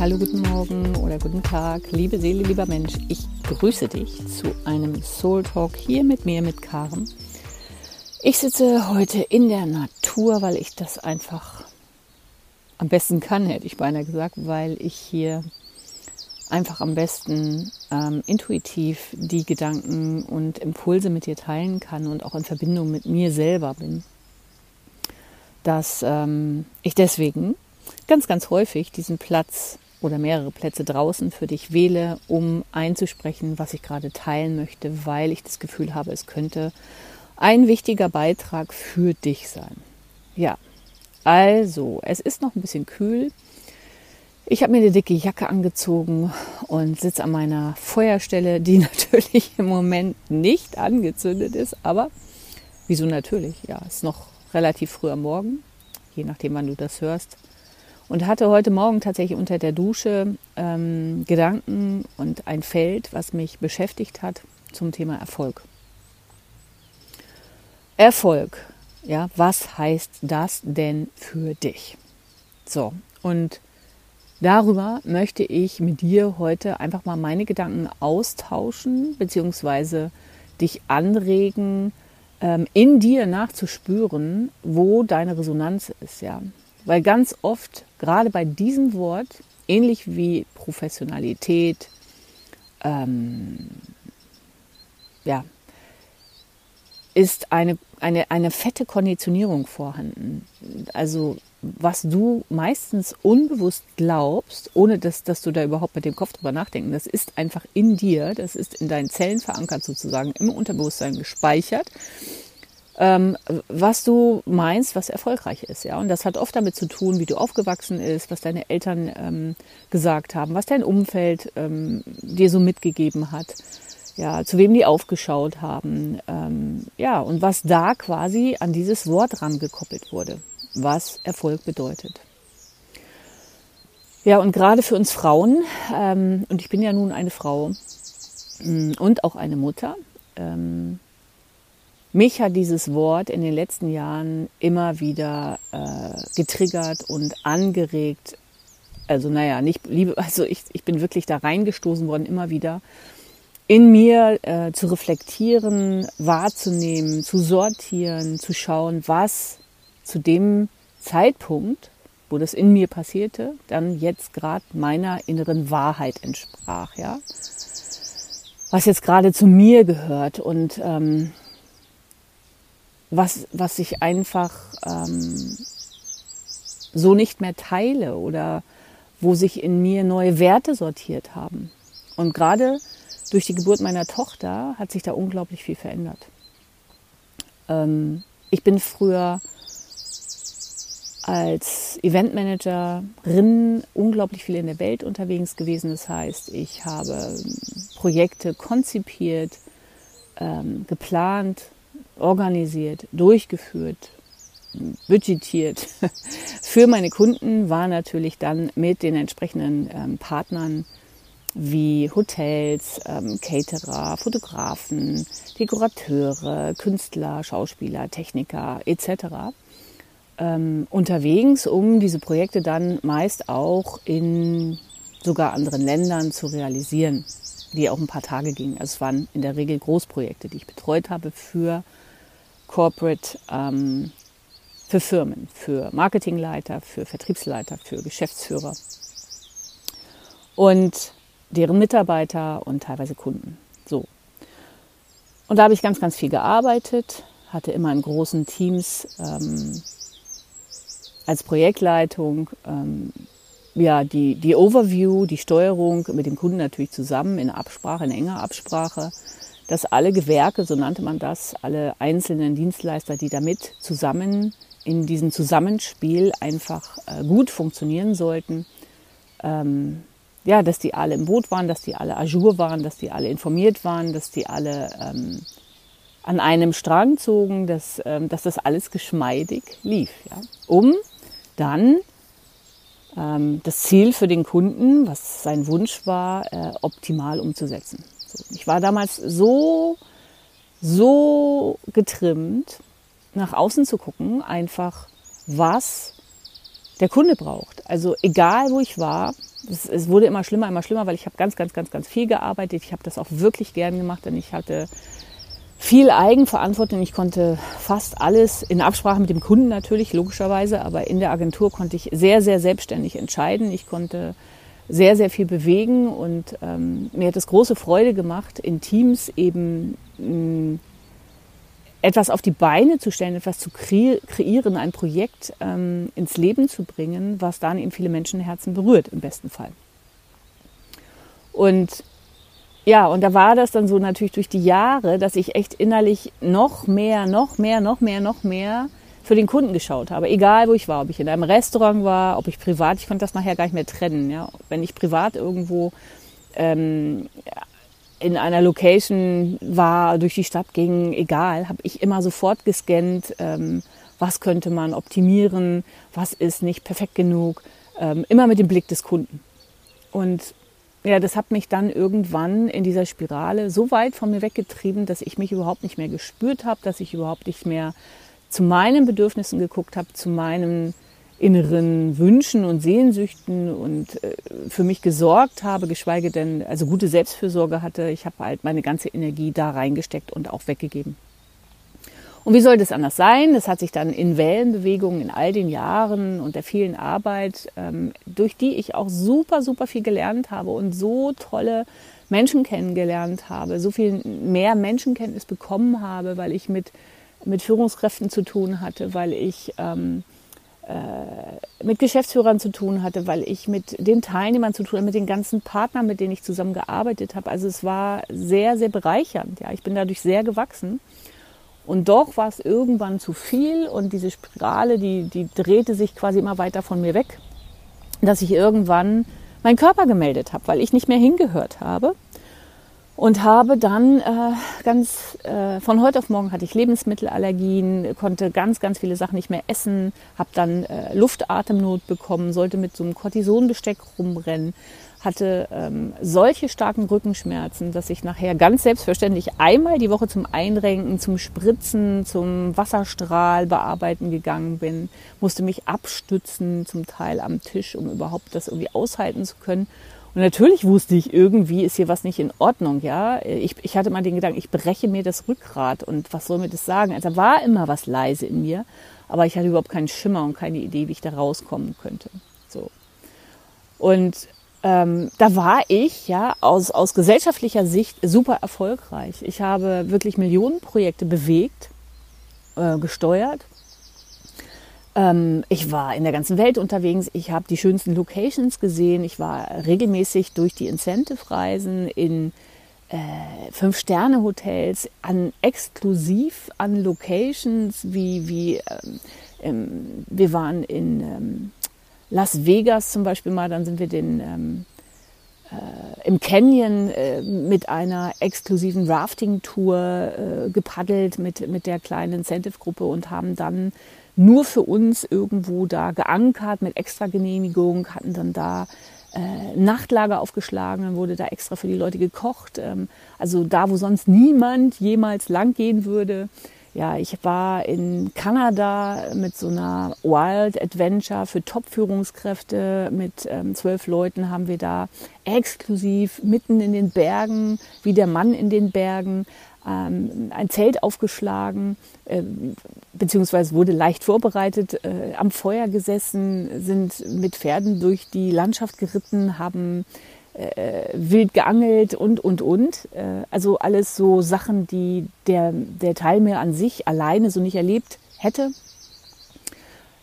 hallo, guten Morgen oder guten Tag, liebe Seele, lieber Mensch. Ich grüße dich zu einem Soul Talk hier mit mir, mit Karen. Ich sitze heute in der Natur, weil ich das einfach am besten kann, hätte ich beinahe gesagt, weil ich hier einfach am besten ähm, intuitiv die Gedanken und Impulse mit dir teilen kann und auch in Verbindung mit mir selber bin. Dass ähm, ich deswegen ganz, ganz häufig diesen Platz oder mehrere Plätze draußen für dich wähle, um einzusprechen, was ich gerade teilen möchte, weil ich das Gefühl habe, es könnte ein wichtiger Beitrag für dich sein. Ja, also, es ist noch ein bisschen kühl. Ich habe mir eine dicke Jacke angezogen und sitze an meiner Feuerstelle, die natürlich im Moment nicht angezündet ist, aber wieso natürlich? Ja, es ist noch relativ früh am Morgen, je nachdem, wann du das hörst und hatte heute Morgen tatsächlich unter der Dusche ähm, Gedanken und ein Feld, was mich beschäftigt hat zum Thema Erfolg. Erfolg, ja, was heißt das denn für dich? So, und darüber möchte ich mit dir heute einfach mal meine Gedanken austauschen, beziehungsweise dich anregen, ähm, in dir nachzuspüren, wo deine Resonanz ist, ja. Weil ganz oft, gerade bei diesem Wort, ähnlich wie Professionalität, ähm, ja, ist eine, eine, eine fette Konditionierung vorhanden. Also was du meistens unbewusst glaubst, ohne dass, dass du da überhaupt mit dem Kopf drüber nachdenken, das ist einfach in dir, das ist in deinen Zellen verankert sozusagen, im Unterbewusstsein gespeichert ähm, was du meinst, was erfolgreich ist. Ja? Und das hat oft damit zu tun, wie du aufgewachsen bist, was deine Eltern ähm, gesagt haben, was dein Umfeld ähm, dir so mitgegeben hat, ja, zu wem die aufgeschaut haben, ähm, ja, und was da quasi an dieses Wort rangekoppelt wurde, was Erfolg bedeutet. Ja, und gerade für uns Frauen, ähm, und ich bin ja nun eine Frau mm, und auch eine Mutter, ähm, mich hat dieses Wort in den letzten Jahren immer wieder äh, getriggert und angeregt. Also naja, nicht liebe, also ich, ich bin wirklich da reingestoßen worden, immer wieder in mir äh, zu reflektieren, wahrzunehmen, zu sortieren, zu schauen, was zu dem Zeitpunkt, wo das in mir passierte, dann jetzt gerade meiner inneren Wahrheit entsprach, ja. Was jetzt gerade zu mir gehört und ähm, was, was ich einfach ähm, so nicht mehr teile oder wo sich in mir neue Werte sortiert haben. Und gerade durch die Geburt meiner Tochter hat sich da unglaublich viel verändert. Ähm, ich bin früher als Eventmanagerin unglaublich viel in der Welt unterwegs gewesen. Das heißt, ich habe Projekte konzipiert, ähm, geplant, organisiert, durchgeführt, budgetiert für meine Kunden war natürlich dann mit den entsprechenden ähm, Partnern wie Hotels, ähm, Caterer, Fotografen, Dekorateure, Künstler, Schauspieler, Techniker etc. Ähm, unterwegs, um diese Projekte dann meist auch in sogar anderen Ländern zu realisieren, die auch ein paar Tage gingen. Also es waren in der Regel Großprojekte, die ich betreut habe für Corporate ähm, für Firmen, für Marketingleiter, für Vertriebsleiter, für Geschäftsführer und deren Mitarbeiter und teilweise Kunden. So. Und da habe ich ganz, ganz viel gearbeitet, hatte immer in großen Teams ähm, als Projektleitung ähm, ja, die, die Overview, die Steuerung mit dem Kunden natürlich zusammen in Absprache, in enger Absprache dass alle Gewerke, so nannte man das, alle einzelnen Dienstleister, die damit zusammen in diesem Zusammenspiel einfach äh, gut funktionieren sollten, ähm, ja, dass die alle im Boot waren, dass die alle ajour waren, dass die alle informiert waren, dass die alle ähm, an einem Strang zogen, dass, ähm, dass das alles geschmeidig lief, ja, um dann ähm, das Ziel für den Kunden, was sein Wunsch war, äh, optimal umzusetzen. Ich war damals so, so getrimmt, nach außen zu gucken, einfach was der Kunde braucht. Also egal wo ich war, es, es wurde immer schlimmer, immer schlimmer, weil ich habe ganz, ganz, ganz, ganz viel gearbeitet. Ich habe das auch wirklich gern gemacht, denn ich hatte viel Eigenverantwortung. Ich konnte fast alles in Absprache mit dem Kunden natürlich, logischerweise, aber in der Agentur konnte ich sehr, sehr selbstständig entscheiden. Ich konnte sehr, sehr viel bewegen und ähm, mir hat es große Freude gemacht, in Teams eben mh, etwas auf die Beine zu stellen, etwas zu kreieren, ein Projekt ähm, ins Leben zu bringen, was dann eben viele Menschenherzen berührt, im besten Fall. Und ja, und da war das dann so natürlich durch die Jahre, dass ich echt innerlich noch mehr, noch mehr, noch mehr, noch mehr für den Kunden geschaut habe. Egal, wo ich war, ob ich in einem Restaurant war, ob ich privat, ich konnte das nachher gar nicht mehr trennen. Ja. Wenn ich privat irgendwo ähm, in einer Location war, durch die Stadt ging, egal, habe ich immer sofort gescannt, ähm, was könnte man optimieren, was ist nicht perfekt genug, ähm, immer mit dem Blick des Kunden. Und ja, das hat mich dann irgendwann in dieser Spirale so weit von mir weggetrieben, dass ich mich überhaupt nicht mehr gespürt habe, dass ich überhaupt nicht mehr zu meinen Bedürfnissen geguckt habe, zu meinen inneren Wünschen und Sehnsüchten und äh, für mich gesorgt habe, geschweige denn, also gute Selbstfürsorge hatte. Ich habe halt meine ganze Energie da reingesteckt und auch weggegeben. Und wie soll das anders sein? Das hat sich dann in Wellenbewegungen in all den Jahren und der vielen Arbeit, ähm, durch die ich auch super, super viel gelernt habe und so tolle Menschen kennengelernt habe, so viel mehr Menschenkenntnis bekommen habe, weil ich mit, mit Führungskräften zu tun hatte, weil ich ähm, äh, mit Geschäftsführern zu tun hatte, weil ich mit den Teilnehmern zu tun hatte, mit den ganzen Partnern, mit denen ich zusammen gearbeitet habe. Also es war sehr, sehr bereichernd. Ja, ich bin dadurch sehr gewachsen. Und doch war es irgendwann zu viel und diese Spirale, die, die drehte sich quasi immer weiter von mir weg, dass ich irgendwann meinen Körper gemeldet habe, weil ich nicht mehr hingehört habe und habe dann äh, ganz äh, von heute auf morgen hatte ich Lebensmittelallergien, konnte ganz ganz viele Sachen nicht mehr essen, habe dann äh, Luftatemnot bekommen, sollte mit so einem Cortisonbesteck rumrennen, hatte ähm, solche starken Rückenschmerzen, dass ich nachher ganz selbstverständlich einmal die Woche zum Einrenken, zum Spritzen, zum Wasserstrahl bearbeiten gegangen bin, musste mich abstützen zum Teil am Tisch, um überhaupt das irgendwie aushalten zu können und natürlich wusste ich, irgendwie ist hier was nicht in Ordnung, ja. Ich, ich hatte mal den Gedanken, ich breche mir das Rückgrat und was soll mir das sagen? Also da war immer was leise in mir, aber ich hatte überhaupt keinen Schimmer und keine Idee, wie ich da rauskommen könnte. So. Und ähm, da war ich ja aus, aus gesellschaftlicher Sicht super erfolgreich. Ich habe wirklich Millionenprojekte bewegt, äh, gesteuert ähm, ich war in der ganzen Welt unterwegs. Ich habe die schönsten Locations gesehen. Ich war regelmäßig durch die Incentive-Reisen in äh, Fünf-Sterne-Hotels, an exklusiv an Locations wie, wie ähm, wir waren in ähm, Las Vegas zum Beispiel mal, dann sind wir den ähm, äh, im Canyon äh, mit einer exklusiven Rafting-Tour äh, gepaddelt mit, mit der kleinen Incentive-Gruppe und haben dann nur für uns irgendwo da geankert mit extra Genehmigung, hatten dann da äh, Nachtlager aufgeschlagen, dann wurde da extra für die Leute gekocht. Ähm, also da, wo sonst niemand jemals lang gehen würde. Ja, ich war in Kanada mit so einer Wild Adventure für Top-Führungskräfte. Mit ähm, zwölf Leuten haben wir da exklusiv mitten in den Bergen, wie der Mann in den Bergen, ähm, ein Zelt aufgeschlagen, äh, beziehungsweise wurde leicht vorbereitet, äh, am Feuer gesessen, sind mit Pferden durch die Landschaft geritten, haben äh, wild geangelt und, und, und. Äh, also alles so Sachen, die der, der Teilnehmer an sich alleine so nicht erlebt hätte.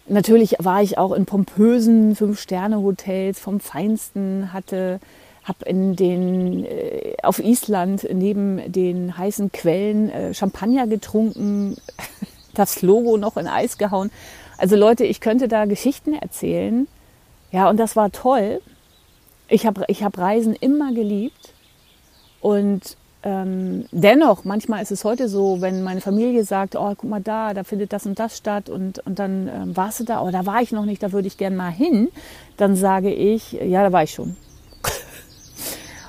Natürlich war ich auch in pompösen Fünf-Sterne-Hotels vom Feinsten, hatte habe in den äh, auf Island neben den heißen Quellen äh, Champagner getrunken, das Logo noch in Eis gehauen. Also Leute, ich könnte da Geschichten erzählen. Ja, und das war toll. Ich habe ich hab Reisen immer geliebt. Und ähm, dennoch, manchmal ist es heute so, wenn meine Familie sagt, oh, guck mal da, da findet das und das statt und, und dann ähm, warst du da, oh, da war ich noch nicht, da würde ich gern mal hin, dann sage ich, ja, da war ich schon.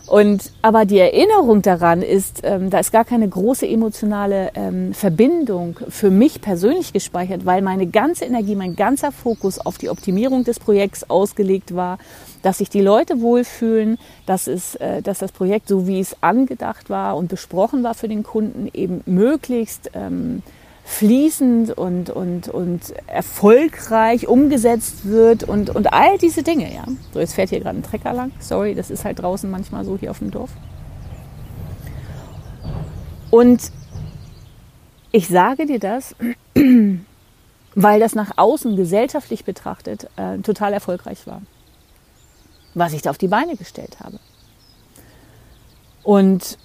Und aber die Erinnerung daran ist, ähm, da ist gar keine große emotionale ähm, Verbindung für mich persönlich gespeichert, weil meine ganze Energie, mein ganzer Fokus auf die Optimierung des Projekts ausgelegt war, dass sich die Leute wohlfühlen, dass, es, äh, dass das Projekt, so wie es angedacht war und besprochen war für den Kunden, eben möglichst ähm, fließend und, und, und erfolgreich umgesetzt wird und, und all diese Dinge, ja. So, jetzt fährt hier gerade ein Trecker lang. Sorry, das ist halt draußen manchmal so hier auf dem Dorf. Und ich sage dir das, weil das nach außen gesellschaftlich betrachtet äh, total erfolgreich war, was ich da auf die Beine gestellt habe. Und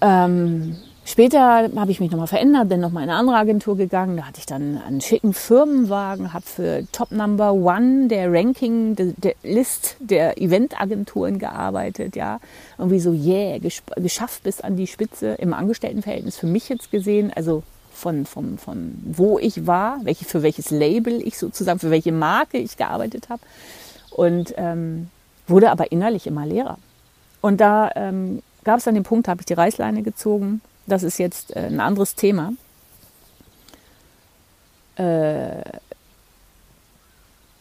ähm, Später habe ich mich nochmal verändert, bin nochmal in eine andere Agentur gegangen. Da hatte ich dann einen schicken Firmenwagen, habe für Top Number One der Ranking, der, der List der Eventagenturen gearbeitet. Ja, irgendwie so, yeah, geschafft bis an die Spitze im Angestelltenverhältnis für mich jetzt gesehen. Also von, von, von wo ich war, welche, für welches Label ich sozusagen, für welche Marke ich gearbeitet habe. Und ähm, wurde aber innerlich immer leerer. Und da ähm, gab es dann den Punkt, habe ich die Reißleine gezogen das ist jetzt äh, ein anderes Thema. Äh,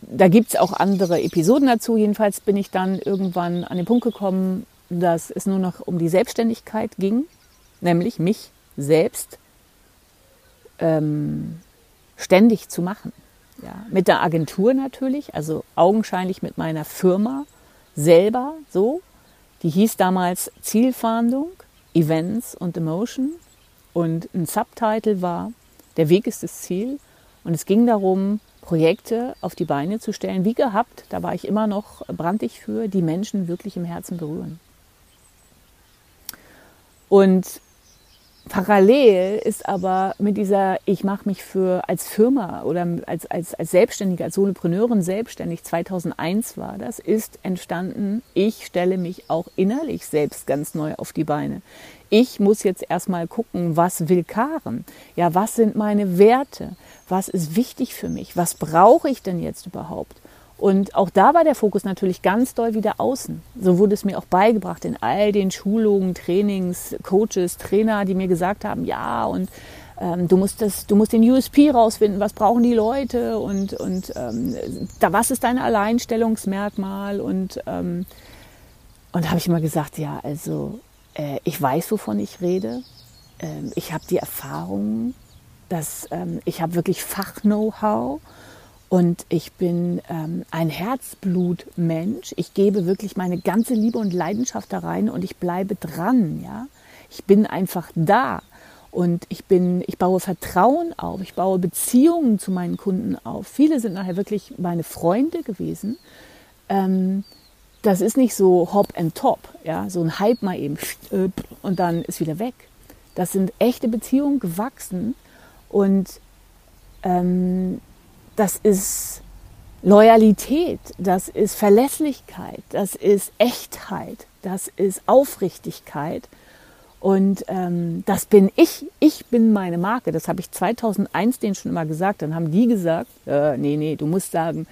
da gibt es auch andere Episoden dazu. Jedenfalls bin ich dann irgendwann an den Punkt gekommen, dass es nur noch um die Selbstständigkeit ging, nämlich mich selbst ähm, ständig zu machen. Ja, mit der Agentur natürlich, also augenscheinlich mit meiner Firma selber so. Die hieß damals Zielfahndung. Events und Emotion. Und ein Subtitle war Der Weg ist das Ziel. Und es ging darum, Projekte auf die Beine zu stellen, wie gehabt, da war ich immer noch brandig für, die Menschen wirklich im Herzen berühren. Und Parallel ist aber mit dieser, ich mache mich für als Firma oder als, als, als Selbstständige, als Solopreneurin selbstständig, 2001 war das, ist entstanden, ich stelle mich auch innerlich selbst ganz neu auf die Beine. Ich muss jetzt erstmal gucken, was will Karen? Ja, was sind meine Werte? Was ist wichtig für mich? Was brauche ich denn jetzt überhaupt? Und auch da war der Fokus natürlich ganz doll wieder außen. So wurde es mir auch beigebracht in all den Schulungen, Trainings, Coaches, Trainer, die mir gesagt haben, ja, und ähm, du musst das, du musst den USP rausfinden, was brauchen die Leute und, und ähm, da, was ist dein Alleinstellungsmerkmal? Und, ähm, und da habe ich immer gesagt, ja, also äh, ich weiß, wovon ich rede. Ähm, ich habe die Erfahrung, dass ähm, ich habe wirklich Fach-Know-how und ich bin ähm, ein Herzblutmensch. Ich gebe wirklich meine ganze Liebe und Leidenschaft da rein und ich bleibe dran. Ja, ich bin einfach da und ich bin, ich baue Vertrauen auf. Ich baue Beziehungen zu meinen Kunden auf. Viele sind nachher wirklich meine Freunde gewesen. Ähm, das ist nicht so Hop and Top, ja, so ein Hype mal eben und dann ist wieder weg. Das sind echte Beziehungen gewachsen und ähm, das ist Loyalität, das ist Verlässlichkeit, das ist Echtheit, das ist Aufrichtigkeit. Und ähm, das bin ich. Ich bin meine Marke. Das habe ich 2001 denen schon immer gesagt. Dann haben die gesagt, äh, nee, nee, du musst sagen,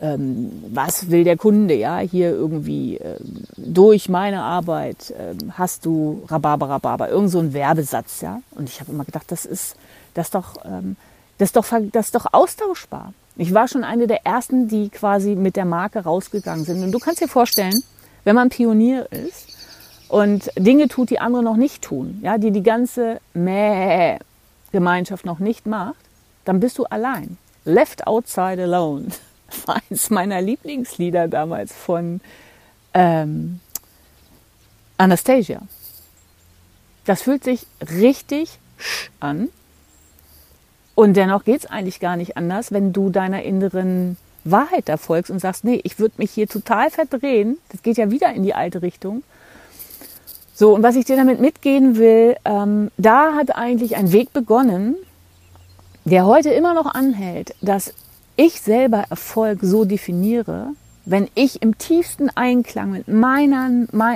ähm, was will der Kunde? Ja, hier irgendwie äh, durch meine Arbeit äh, hast du Rhabarber, Rhabarber. Irgend so ein Werbesatz, ja. Und ich habe immer gedacht, das ist, das doch ähm, das ist doch, das ist doch austauschbar. Ich war schon eine der ersten, die quasi mit der Marke rausgegangen sind. Und du kannst dir vorstellen, wenn man Pionier ist und Dinge tut, die andere noch nicht tun, ja, die die ganze Mäh-Gemeinschaft noch nicht macht, dann bist du allein. Left outside alone war eines meiner Lieblingslieder damals von ähm, Anastasia. Das fühlt sich richtig an. Und dennoch geht es eigentlich gar nicht anders, wenn du deiner inneren Wahrheit da folgst und sagst, nee, ich würde mich hier total verdrehen. Das geht ja wieder in die alte Richtung. So, und was ich dir damit mitgehen will, ähm, da hat eigentlich ein Weg begonnen, der heute immer noch anhält, dass ich selber Erfolg so definiere, wenn ich im tiefsten Einklang mit meiner,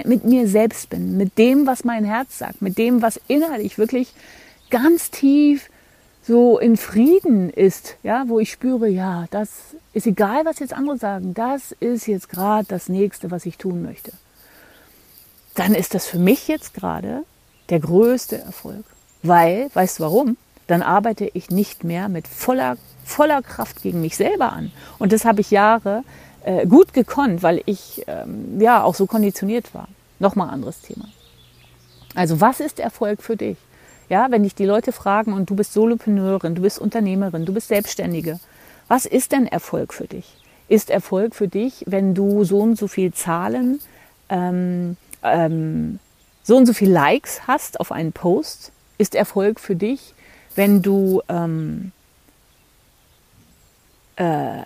mit mir selbst bin, mit dem, was mein Herz sagt, mit dem, was innerlich wirklich ganz tief so in Frieden ist, ja, wo ich spüre, ja, das ist egal, was jetzt andere sagen, das ist jetzt gerade das nächste, was ich tun möchte. dann ist das für mich jetzt gerade der größte Erfolg. Weil, weißt du warum? Dann arbeite ich nicht mehr mit voller, voller Kraft gegen mich selber an. Und das habe ich Jahre äh, gut gekonnt, weil ich ähm, ja auch so konditioniert war. Nochmal anderes Thema. Also was ist Erfolg für dich? Ja, wenn dich die Leute fragen und du bist Solopreneurin, du bist Unternehmerin, du bist Selbstständige, was ist denn Erfolg für dich? Ist Erfolg für dich, wenn du so und so viel Zahlen, ähm, ähm, so und so viel Likes hast auf einen Post? Ist Erfolg für dich, wenn du ähm, äh,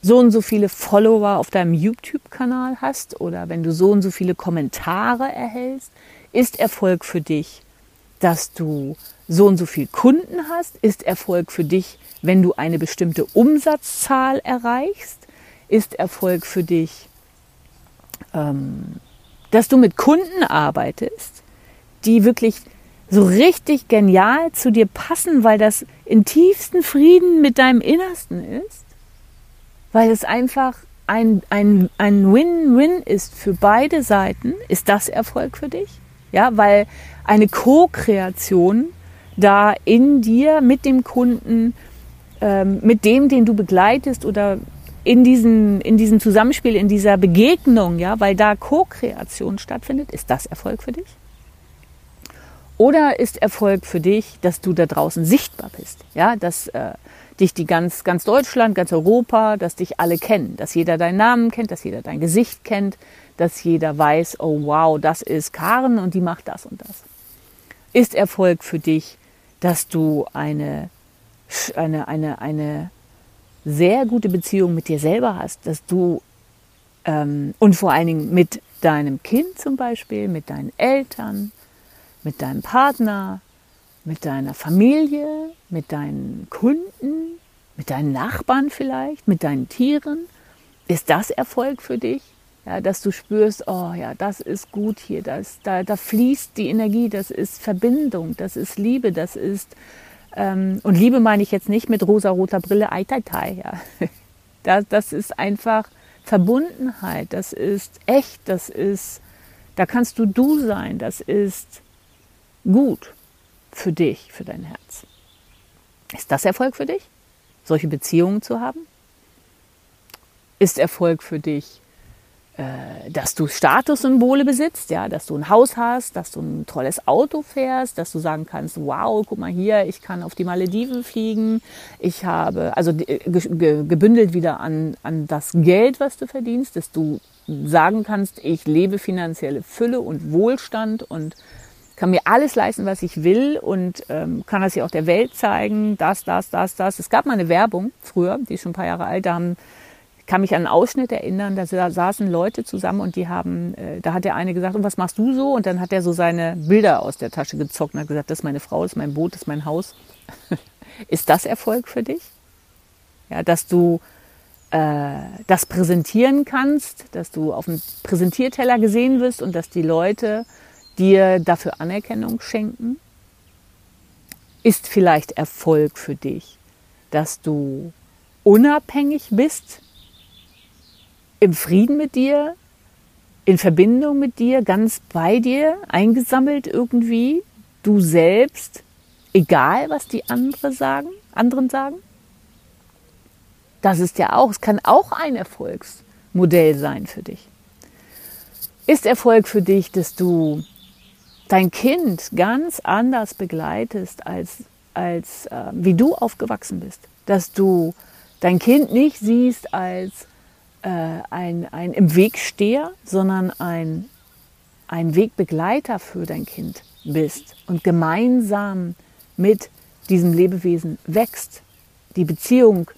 so und so viele Follower auf deinem YouTube-Kanal hast oder wenn du so und so viele Kommentare erhältst, ist Erfolg für dich, dass du so und so viel Kunden hast? Ist Erfolg für dich, wenn du eine bestimmte Umsatzzahl erreichst? Ist Erfolg für dich, ähm, dass du mit Kunden arbeitest, die wirklich so richtig genial zu dir passen, weil das in tiefsten Frieden mit deinem Innersten ist? Weil es einfach ein, ein, ein Win-Win ist für beide Seiten. Ist das Erfolg für dich? Ja, weil eine Co-Kreation da in dir mit dem Kunden, ähm, mit dem, den du begleitest oder in diesem, in diesem Zusammenspiel, in dieser Begegnung, ja, weil da Co-Kreation stattfindet, ist das Erfolg für dich? Oder ist Erfolg für dich, dass du da draußen sichtbar bist, ja, dass äh, dich die ganz, ganz Deutschland, ganz Europa, dass dich alle kennen, dass jeder deinen Namen kennt, dass jeder dein Gesicht kennt, dass jeder weiß, oh wow, das ist Karen und die macht das und das. Ist Erfolg für dich, dass du eine, eine, eine, eine sehr gute Beziehung mit dir selber hast, dass du ähm, und vor allen Dingen mit deinem Kind zum Beispiel, mit deinen Eltern, mit deinem Partner, mit deiner Familie, mit deinen Kunden, mit deinen Nachbarn vielleicht, mit deinen Tieren. Ist das Erfolg für dich? Ja, dass du spürst, oh ja, das ist gut hier, das, da, da fließt die Energie, das ist Verbindung, das ist Liebe, das ist, ähm, und Liebe meine ich jetzt nicht mit rosa-roter Brille, ai, tai, tai, ja. Das, das ist einfach Verbundenheit, das ist echt, das ist, da kannst du du sein, das ist gut für dich, für dein Herz. Ist das Erfolg für dich, solche Beziehungen zu haben? Ist Erfolg für dich, dass du Statussymbole besitzt, ja, dass du ein Haus hast, dass du ein tolles Auto fährst, dass du sagen kannst, wow, guck mal hier, ich kann auf die Malediven fliegen, ich habe, also äh, gebündelt wieder an, an das Geld, was du verdienst, dass du sagen kannst, ich lebe finanzielle Fülle und Wohlstand und kann mir alles leisten, was ich will und ähm, kann das ja auch der Welt zeigen, das, das, das, das. Es gab mal eine Werbung früher, die ist schon ein paar Jahre alt, da haben kann mich an einen Ausschnitt erinnern, da saßen Leute zusammen und die haben, äh, da hat der eine gesagt, und was machst du so? Und dann hat er so seine Bilder aus der Tasche gezockt und hat gesagt, das ist meine Frau, das ist mein Boot, das ist mein Haus. ist das Erfolg für dich? Ja, dass du äh, das präsentieren kannst, dass du auf dem Präsentierteller gesehen wirst und dass die Leute dir dafür Anerkennung schenken? Ist vielleicht Erfolg für dich, dass du unabhängig bist im Frieden mit dir, in Verbindung mit dir, ganz bei dir, eingesammelt irgendwie, du selbst, egal was die andere sagen, anderen sagen? Das ist ja auch, es kann auch ein Erfolgsmodell sein für dich. Ist Erfolg für dich, dass du dein Kind ganz anders begleitest, als, als äh, wie du aufgewachsen bist? Dass du dein Kind nicht siehst als äh, ein, ein im Wegsteher, sondern ein, ein Wegbegleiter für dein Kind bist und gemeinsam mit diesem Lebewesen wächst, die Beziehung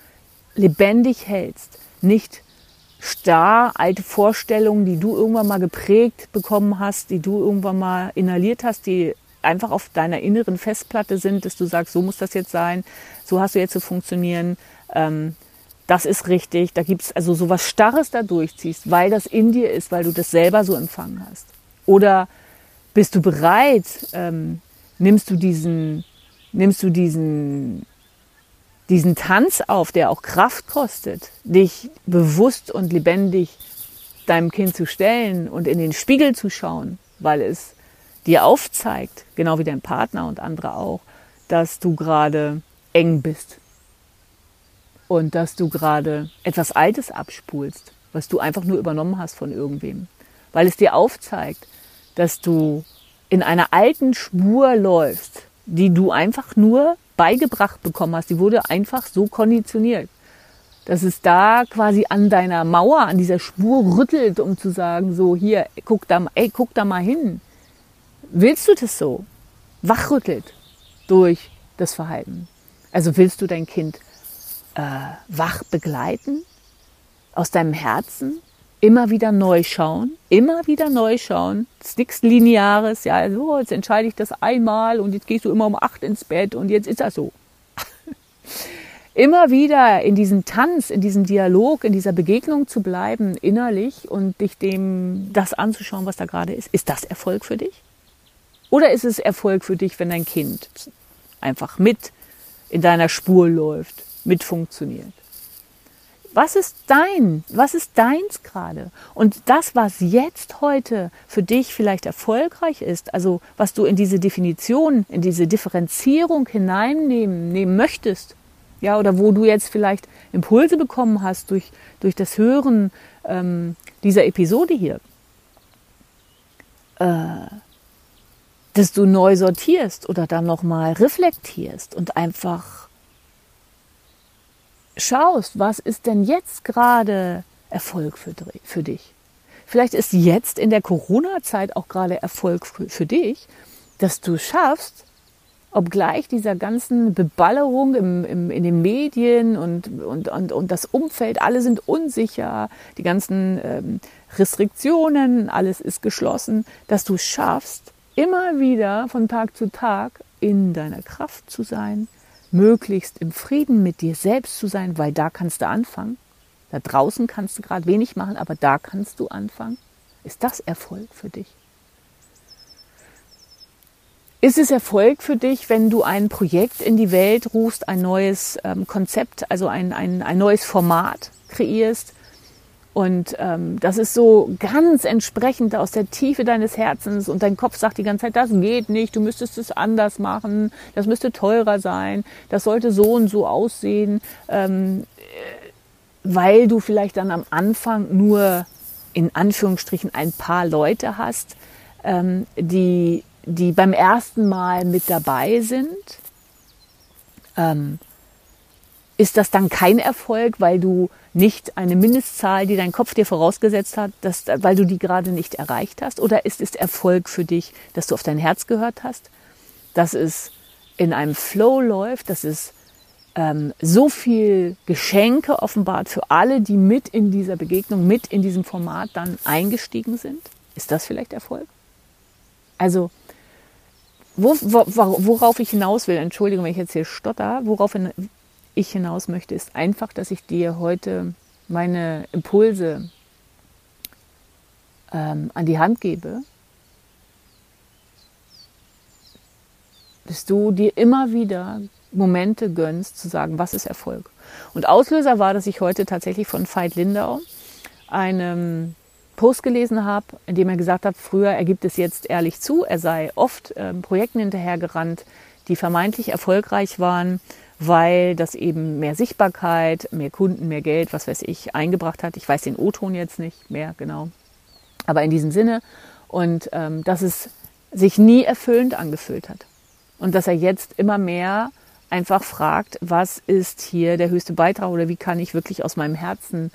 lebendig hältst, nicht starr alte Vorstellungen, die du irgendwann mal geprägt bekommen hast, die du irgendwann mal inhaliert hast, die einfach auf deiner inneren Festplatte sind, dass du sagst, so muss das jetzt sein, so hast du jetzt zu funktionieren. Ähm, das ist richtig, da gibt es also so was Starres da durchziehst, weil das in dir ist, weil du das selber so empfangen hast. Oder bist du bereit, ähm, nimmst du diesen, nimmst du diesen, diesen Tanz auf, der auch Kraft kostet, dich bewusst und lebendig deinem Kind zu stellen und in den Spiegel zu schauen, weil es dir aufzeigt, genau wie dein Partner und andere auch, dass du gerade eng bist und dass du gerade etwas Altes abspulst, was du einfach nur übernommen hast von irgendwem, weil es dir aufzeigt, dass du in einer alten Spur läufst, die du einfach nur beigebracht bekommen hast, die wurde einfach so konditioniert dass es da quasi an deiner Mauer, an dieser Spur rüttelt, um zu sagen, so hier, guck da, ey, guck da mal hin. Willst du das so? Wachrüttelt durch das Verhalten. Also willst du dein Kind äh, wach begleiten, aus deinem Herzen, immer wieder neu schauen, immer wieder neu schauen. Das ist nichts Lineares, ja, so, jetzt entscheide ich das einmal und jetzt gehst du immer um acht ins Bett und jetzt ist das so. immer wieder in diesen Tanz, in diesem Dialog, in dieser Begegnung zu bleiben innerlich und dich dem das anzuschauen, was da gerade ist. Ist das Erfolg für dich? Oder ist es Erfolg für dich, wenn dein Kind einfach mit in deiner Spur läuft, mit funktioniert? Was ist dein? Was ist deins gerade? Und das, was jetzt heute für dich vielleicht erfolgreich ist, also was du in diese Definition, in diese Differenzierung hineinnehmen nehmen möchtest, ja, oder wo du jetzt vielleicht Impulse bekommen hast durch, durch das Hören ähm, dieser Episode hier. Äh, dass du neu sortierst oder dann nochmal reflektierst und einfach schaust, was ist denn jetzt gerade Erfolg für, für dich. Vielleicht ist jetzt in der Corona-Zeit auch gerade Erfolg für, für dich, dass du schaffst, obgleich dieser ganzen Beballerung im, im, in den Medien und, und, und, und das Umfeld, alle sind unsicher, die ganzen ähm, Restriktionen, alles ist geschlossen, dass du schaffst, immer wieder von Tag zu Tag in deiner Kraft zu sein, möglichst im Frieden mit dir selbst zu sein, weil da kannst du anfangen. Da draußen kannst du gerade wenig machen, aber da kannst du anfangen. Ist das Erfolg für dich? Ist es Erfolg für dich, wenn du ein Projekt in die Welt rufst, ein neues ähm, Konzept, also ein, ein, ein neues Format kreierst? Und ähm, das ist so ganz entsprechend aus der Tiefe deines Herzens. Und dein Kopf sagt die ganze Zeit, das geht nicht, du müsstest es anders machen, das müsste teurer sein, das sollte so und so aussehen, ähm, weil du vielleicht dann am Anfang nur in Anführungsstrichen ein paar Leute hast, ähm, die die beim ersten Mal mit dabei sind, ähm, ist das dann kein Erfolg, weil du nicht eine Mindestzahl, die dein Kopf dir vorausgesetzt hat, dass, weil du die gerade nicht erreicht hast? Oder ist es Erfolg für dich, dass du auf dein Herz gehört hast, dass es in einem Flow läuft, dass es ähm, so viel Geschenke offenbart für alle, die mit in dieser Begegnung, mit in diesem Format dann eingestiegen sind? Ist das vielleicht Erfolg? Also wo, wo, worauf ich hinaus will, Entschuldigung, wenn ich jetzt hier stotter, worauf ich hinaus möchte, ist einfach, dass ich dir heute meine Impulse ähm, an die Hand gebe, dass du dir immer wieder Momente gönnst, zu sagen, was ist Erfolg. Und Auslöser war, dass ich heute tatsächlich von Veit Lindau, einem Post gelesen habe, in dem er gesagt hat, früher, er gibt es jetzt ehrlich zu, er sei oft äh, Projekten hinterhergerannt, die vermeintlich erfolgreich waren, weil das eben mehr Sichtbarkeit, mehr Kunden, mehr Geld, was weiß ich, eingebracht hat. Ich weiß den O-Ton jetzt nicht mehr genau, aber in diesem Sinne. Und ähm, dass es sich nie erfüllend angefühlt hat. Und dass er jetzt immer mehr einfach fragt, was ist hier der höchste Beitrag oder wie kann ich wirklich aus meinem Herzen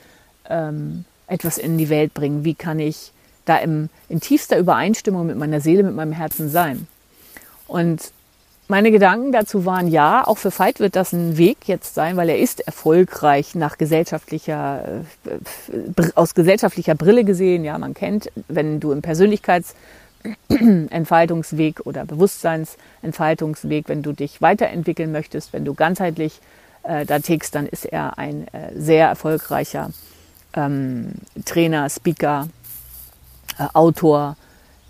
ähm, etwas in die Welt bringen? Wie kann ich da im, in tiefster Übereinstimmung mit meiner Seele, mit meinem Herzen sein? Und meine Gedanken dazu waren, ja, auch für Veit wird das ein Weg jetzt sein, weil er ist erfolgreich nach gesellschaftlicher, äh, aus gesellschaftlicher Brille gesehen. Ja, man kennt, wenn du im Persönlichkeitsentfaltungsweg oder Bewusstseinsentfaltungsweg, wenn du dich weiterentwickeln möchtest, wenn du ganzheitlich äh, da tickst, dann ist er ein äh, sehr erfolgreicher ähm, Trainer, Speaker, äh, Autor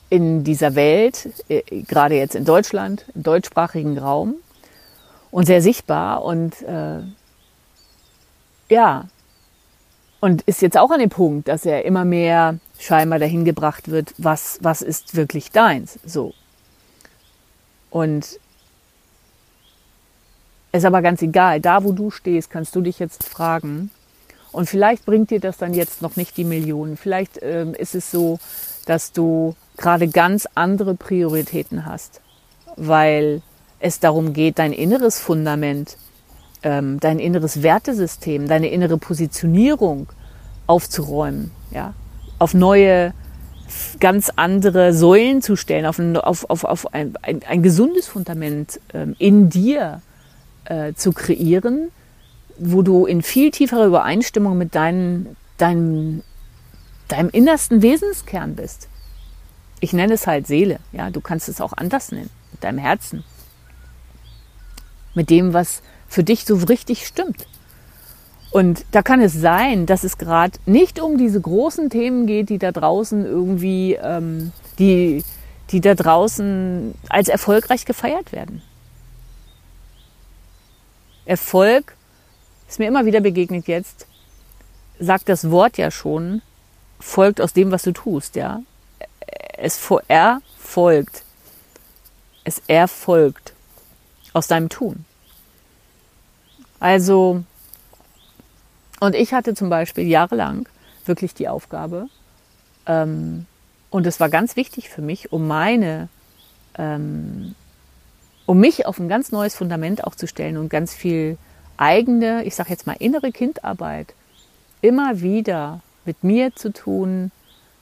in dieser Welt, äh, gerade jetzt in Deutschland, im deutschsprachigen Raum und sehr sichtbar. Und äh, ja, Und ist jetzt auch an dem Punkt, dass er immer mehr scheinbar dahin gebracht wird, was, was ist wirklich deins, so. Und ist aber ganz egal, da wo du stehst, kannst du dich jetzt fragen, und vielleicht bringt dir das dann jetzt noch nicht die Millionen. Vielleicht ähm, ist es so, dass du gerade ganz andere Prioritäten hast, weil es darum geht, dein inneres Fundament, ähm, dein inneres Wertesystem, deine innere Positionierung aufzuräumen, ja, auf neue, ganz andere Säulen zu stellen, auf ein, auf, auf, auf ein, ein, ein gesundes Fundament ähm, in dir äh, zu kreieren, wo du in viel tieferer Übereinstimmung mit deinem, deinem, deinem innersten Wesenskern bist. Ich nenne es halt Seele, ja, du kannst es auch anders nennen, mit deinem Herzen. Mit dem, was für dich so richtig stimmt. Und da kann es sein, dass es gerade nicht um diese großen Themen geht, die da draußen irgendwie, ähm, die, die da draußen als erfolgreich gefeiert werden. Erfolg ist mir immer wieder begegnet jetzt, sagt das Wort ja schon, folgt aus dem, was du tust, ja. Es erfolgt. Es erfolgt aus deinem Tun. Also, und ich hatte zum Beispiel jahrelang wirklich die Aufgabe, ähm, und es war ganz wichtig für mich, um meine, ähm, um mich auf ein ganz neues Fundament auch zu stellen und ganz viel eigene, ich sage jetzt mal innere Kindarbeit, immer wieder mit mir zu tun,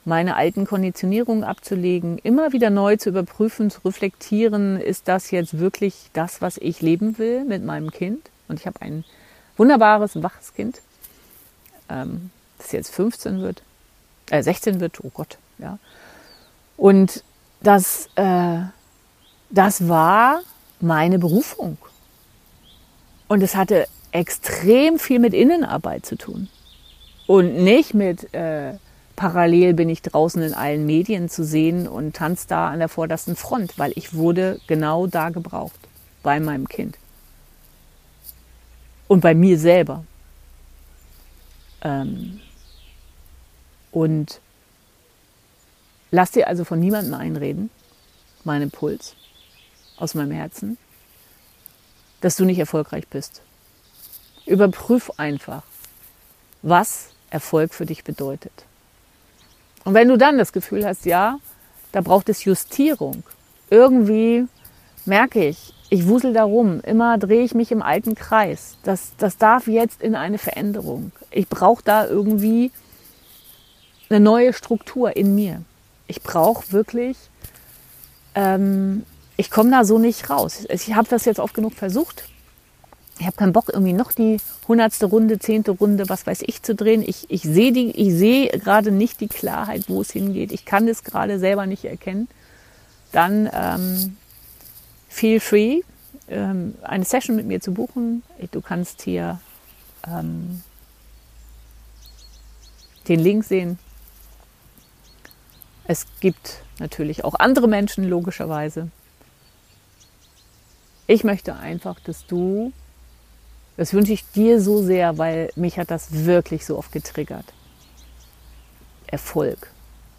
meine alten Konditionierungen abzulegen, immer wieder neu zu überprüfen, zu reflektieren, ist das jetzt wirklich das, was ich leben will mit meinem Kind? Und ich habe ein wunderbares, waches Kind, ähm, das jetzt 15 wird, äh, 16 wird, oh Gott, ja. Und das, äh, das war meine Berufung. Und es hatte extrem viel mit Innenarbeit zu tun. Und nicht mit äh, parallel bin ich draußen in allen Medien zu sehen und tanze da an der vordersten Front, weil ich wurde genau da gebraucht, bei meinem Kind. Und bei mir selber. Ähm und lass dir also von niemandem einreden, mein Impuls aus meinem Herzen dass du nicht erfolgreich bist. Überprüf einfach, was Erfolg für dich bedeutet. Und wenn du dann das Gefühl hast, ja, da braucht es Justierung, irgendwie merke ich, ich wusel da rum, immer drehe ich mich im alten Kreis. Das, das darf jetzt in eine Veränderung. Ich brauche da irgendwie eine neue Struktur in mir. Ich brauche wirklich ähm, ich komme da so nicht raus. Ich habe das jetzt oft genug versucht. Ich habe keinen Bock, irgendwie noch die hundertste Runde, zehnte Runde, was weiß ich, zu drehen. Ich, ich sehe sehe gerade nicht die Klarheit, wo es hingeht. Ich kann das gerade selber nicht erkennen. Dann ähm, feel free, ähm, eine Session mit mir zu buchen. Du kannst hier ähm, den Link sehen. Es gibt natürlich auch andere Menschen, logischerweise. Ich möchte einfach, dass du, das wünsche ich dir so sehr, weil mich hat das wirklich so oft getriggert. Erfolg.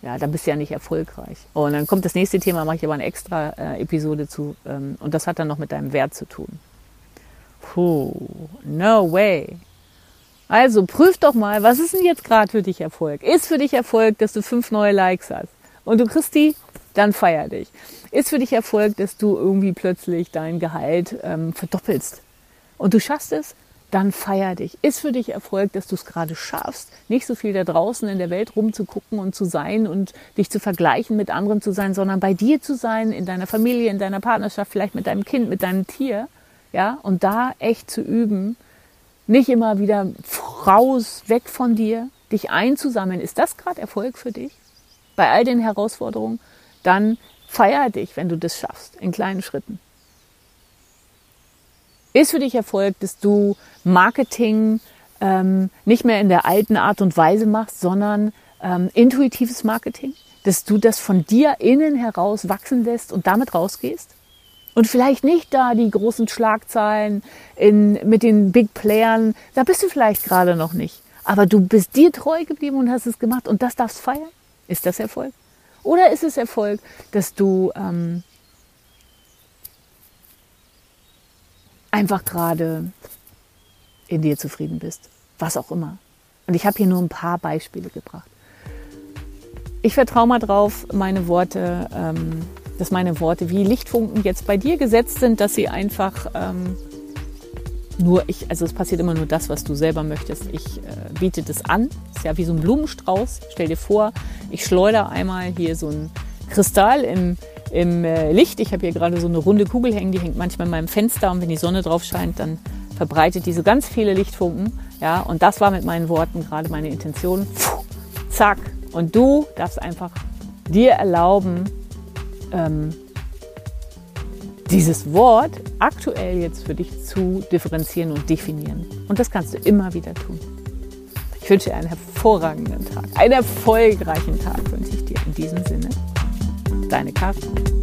Ja, da bist du ja nicht erfolgreich. Und dann kommt das nächste Thema, mache ich aber eine extra äh, Episode zu. Ähm, und das hat dann noch mit deinem Wert zu tun. Puh, no way. Also prüf doch mal, was ist denn jetzt gerade für dich Erfolg? Ist für dich Erfolg, dass du fünf neue Likes hast? Und du kriegst die dann feier dich. Ist für dich Erfolg, dass du irgendwie plötzlich dein Gehalt ähm, verdoppelst und du schaffst es, dann feier dich. Ist für dich Erfolg, dass du es gerade schaffst, nicht so viel da draußen in der Welt rumzugucken und zu sein und dich zu vergleichen mit anderen zu sein, sondern bei dir zu sein, in deiner Familie, in deiner Partnerschaft, vielleicht mit deinem Kind, mit deinem Tier, ja, und da echt zu üben, nicht immer wieder raus, weg von dir, dich einzusammeln. Ist das gerade Erfolg für dich? Bei all den Herausforderungen? dann feier dich, wenn du das schaffst, in kleinen Schritten. Ist für dich Erfolg, dass du Marketing ähm, nicht mehr in der alten Art und Weise machst, sondern ähm, intuitives Marketing? Dass du das von dir innen heraus wachsen lässt und damit rausgehst? Und vielleicht nicht da die großen Schlagzeilen in, mit den Big Playern, da bist du vielleicht gerade noch nicht. aber du bist dir treu geblieben und hast es gemacht und das darfst feiern. Ist das Erfolg? Oder ist es Erfolg, dass du ähm, einfach gerade in dir zufrieden bist? Was auch immer. Und ich habe hier nur ein paar Beispiele gebracht. Ich vertraue mal drauf, meine Worte, ähm, dass meine Worte wie Lichtfunken jetzt bei dir gesetzt sind, dass sie einfach ähm, nur ich, also es passiert immer nur das, was du selber möchtest. Ich äh, biete das an. Ist ja wie so ein Blumenstrauß. Stell dir vor, ich schleudere einmal hier so ein Kristall im, im äh, Licht. Ich habe hier gerade so eine runde Kugel hängen, die hängt manchmal in meinem Fenster und wenn die Sonne drauf scheint, dann verbreitet die so ganz viele Lichtfunken. Ja, und das war mit meinen Worten gerade meine Intention. Puh, zack. Und du darfst einfach dir erlauben, ähm, dieses Wort aktuell jetzt für dich zu differenzieren und definieren. Und das kannst du immer wieder tun. Ich wünsche dir einen hervorragenden Tag, einen erfolgreichen Tag wünsche ich dir in diesem Sinne. Deine Karin.